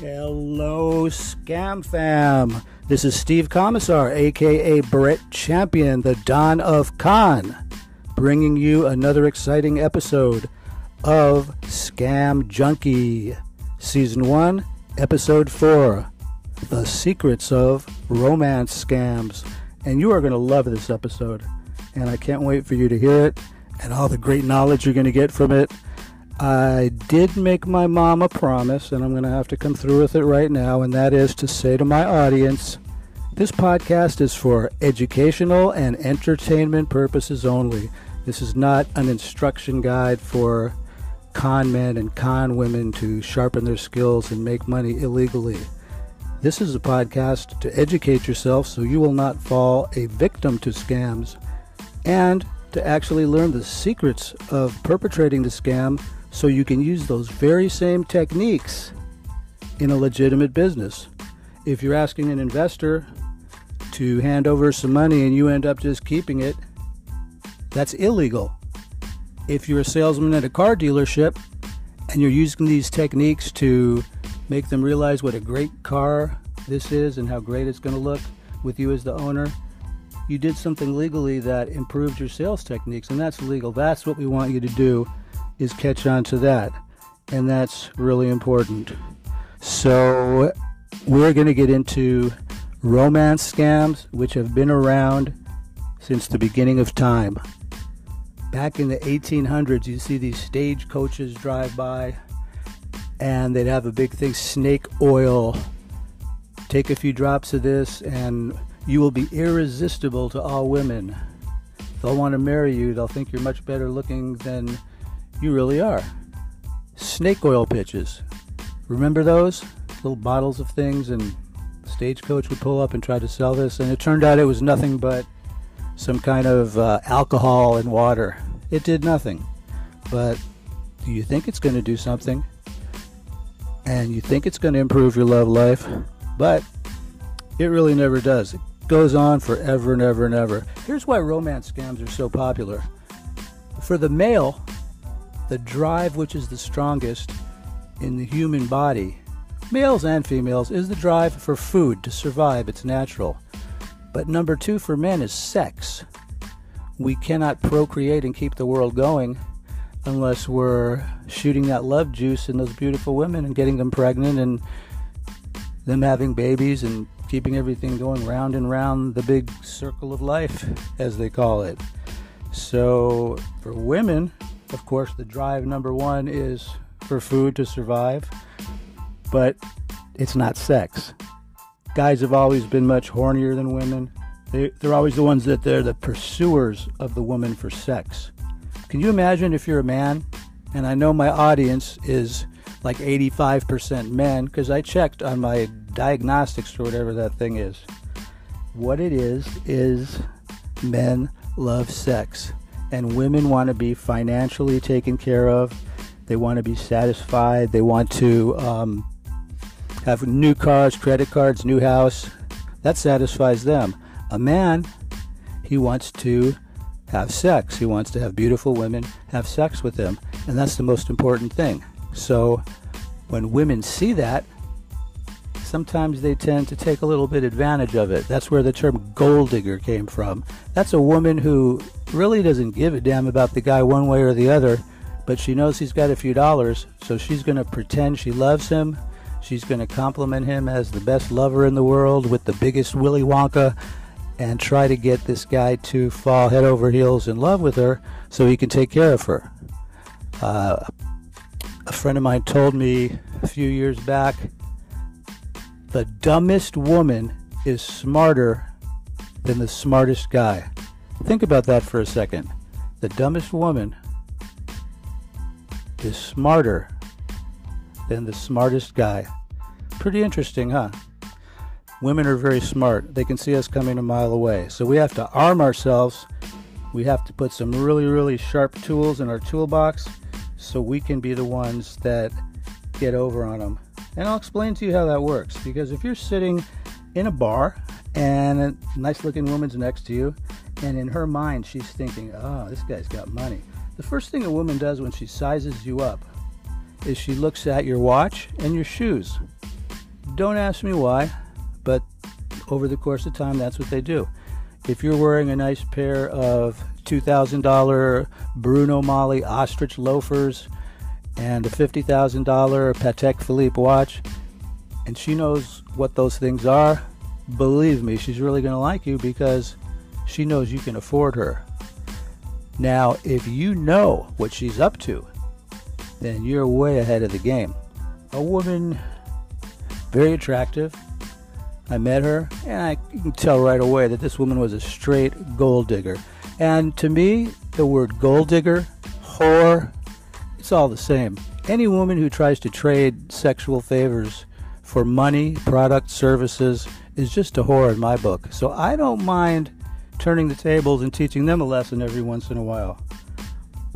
Hello, Scam Fam. This is Steve Commissar, aka Brett Champion, the Don of Con, bringing you another exciting episode of Scam Junkie, Season 1, Episode 4 The Secrets of Romance Scams. And you are going to love this episode, and I can't wait for you to hear it and all the great knowledge you're going to get from it. I did make my mom a promise, and I'm going to have to come through with it right now, and that is to say to my audience this podcast is for educational and entertainment purposes only. This is not an instruction guide for con men and con women to sharpen their skills and make money illegally. This is a podcast to educate yourself so you will not fall a victim to scams and to actually learn the secrets of perpetrating the scam so you can use those very same techniques in a legitimate business. If you're asking an investor to hand over some money and you end up just keeping it, that's illegal. If you're a salesman at a car dealership and you're using these techniques to make them realize what a great car this is and how great it's going to look with you as the owner, you did something legally that improved your sales techniques, and that's legal. That's what we want you to do is catch on to that. And that's really important. So, we're going to get into romance scams, which have been around since the beginning of time. Back in the 1800s, you see these stage coaches drive by, and they'd have a big thing snake oil. Take a few drops of this, and you will be irresistible to all women. They'll want to marry you, they'll think you're much better looking than you really are. Snake oil pitches. Remember those? Little bottles of things, and stagecoach would pull up and try to sell this, and it turned out it was nothing but some kind of uh, alcohol and water. It did nothing. But do you think it's going to do something? And you think it's going to improve your love life? But it really never does. It goes on forever and ever and ever. Here's why romance scams are so popular. For the male, the drive which is the strongest in the human body, males and females, is the drive for food to survive. It's natural. But number two for men is sex. We cannot procreate and keep the world going unless we're shooting that love juice in those beautiful women and getting them pregnant and them having babies and keeping everything going round and round the big circle of life, as they call it. So, for women, of course, the drive number one is for food to survive, but it's not sex. Guys have always been much hornier than women. They, they're always the ones that they're the pursuers of the woman for sex. Can you imagine if you're a man? And I know my audience is like 85% men because I checked on my diagnostics or whatever that thing is. What it is, is men love sex and women want to be financially taken care of. They want to be satisfied. They want to um, have new cars, credit cards, new house. That satisfies them. A man, he wants to have sex. He wants to have beautiful women have sex with him. And that's the most important thing. So when women see that, sometimes they tend to take a little bit advantage of it. That's where the term gold digger came from. That's a woman who really doesn't give a damn about the guy one way or the other, but she knows he's got a few dollars, so she's going to pretend she loves him. She's going to compliment him as the best lover in the world with the biggest Willy Wonka and try to get this guy to fall head over heels in love with her so he can take care of her. Uh, a friend of mine told me a few years back the dumbest woman is smarter than the smartest guy. Think about that for a second. The dumbest woman is smarter than the smartest guy. Pretty interesting, huh? Women are very smart. They can see us coming a mile away. So we have to arm ourselves. We have to put some really, really sharp tools in our toolbox so we can be the ones that get over on them. And I'll explain to you how that works. Because if you're sitting in a bar and a nice looking woman's next to you, and in her mind she's thinking, oh, this guy's got money. The first thing a woman does when she sizes you up is she looks at your watch and your shoes. Don't ask me why, but over the course of time, that's what they do. If you're wearing a nice pair of $2,000 Bruno Magli ostrich loafers and a $50,000 Patek Philippe watch, and she knows what those things are, believe me, she's really going to like you because she knows you can afford her. Now, if you know what she's up to, then you're way ahead of the game. A woman, very attractive. I met her, and I can tell right away that this woman was a straight gold digger. And to me, the word gold digger, whore, it's all the same. Any woman who tries to trade sexual favors for money, product, services is just a whore in my book. So I don't mind turning the tables and teaching them a lesson every once in a while.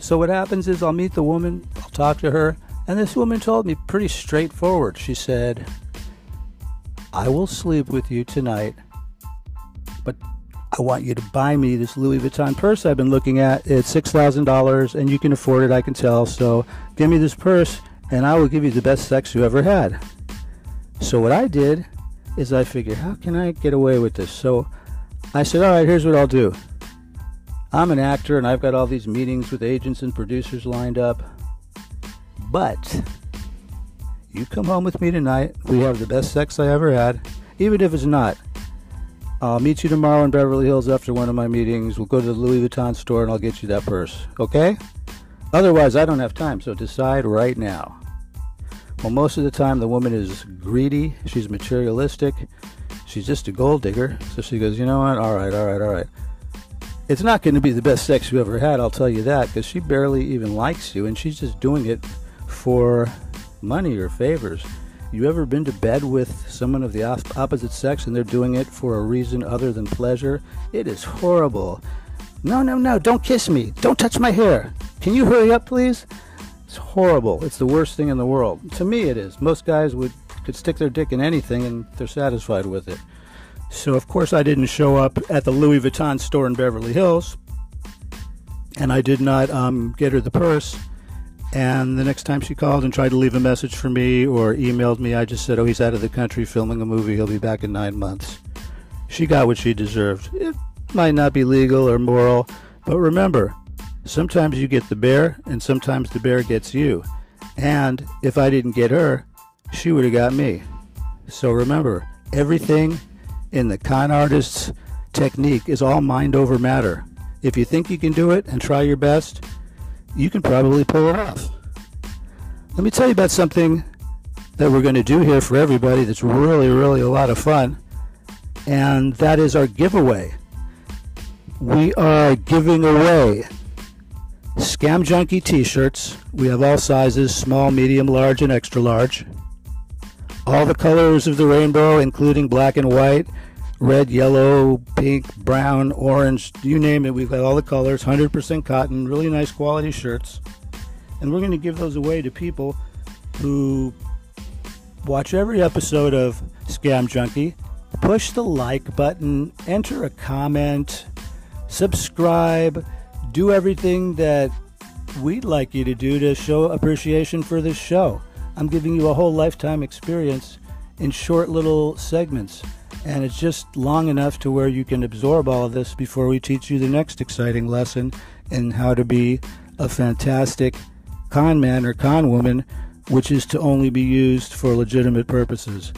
So what happens is I'll meet the woman, I'll talk to her, and this woman told me pretty straightforward. She said, I will sleep with you tonight, but I want you to buy me this Louis Vuitton purse I've been looking at. It's $6,000 and you can afford it, I can tell. So give me this purse and I will give you the best sex you ever had. So what I did is I figured, how can I get away with this? So I said, all right, here's what I'll do. I'm an actor and I've got all these meetings with agents and producers lined up. But you come home with me tonight. We have the best sex I ever had, even if it's not. I'll meet you tomorrow in Beverly Hills after one of my meetings. We'll go to the Louis Vuitton store and I'll get you that purse. Okay? Otherwise, I don't have time, so decide right now. Well, most of the time, the woman is greedy, she's materialistic, she's just a gold digger. So she goes, You know what? All right, all right, all right. It's not going to be the best sex you ever had, I'll tell you that, because she barely even likes you, and she's just doing it for money or favors. You ever been to bed with someone of the opposite sex and they're doing it for a reason other than pleasure? It is horrible. No, no, no, don't kiss me. Don't touch my hair. Can you hurry up, please? It's horrible. It's the worst thing in the world. To me, it is. Most guys would could stick their dick in anything and they're satisfied with it. So, of course, I didn't show up at the Louis Vuitton store in Beverly Hills, and I did not um, get her the purse. And the next time she called and tried to leave a message for me or emailed me, I just said, Oh, he's out of the country filming a movie. He'll be back in nine months. She got what she deserved. It might not be legal or moral, but remember, sometimes you get the bear, and sometimes the bear gets you. And if I didn't get her, she would have got me. So remember, everything in the con artist's technique is all mind over matter. If you think you can do it and try your best, you can probably pull it off. Let me tell you about something that we're going to do here for everybody that's really, really a lot of fun, and that is our giveaway. We are giving away Scam Junkie t shirts. We have all sizes small, medium, large, and extra large. All the colors of the rainbow, including black and white, red, yellow, pink, brown, orange, you name it. We've got all the colors, 100% cotton, really nice quality shirts. And we're going to give those away to people who watch every episode of Scam Junkie, push the like button, enter a comment, subscribe, do everything that we'd like you to do to show appreciation for this show. I'm giving you a whole lifetime experience in short little segments and it's just long enough to where you can absorb all of this before we teach you the next exciting lesson in how to be a fantastic con man or con woman, which is to only be used for legitimate purposes.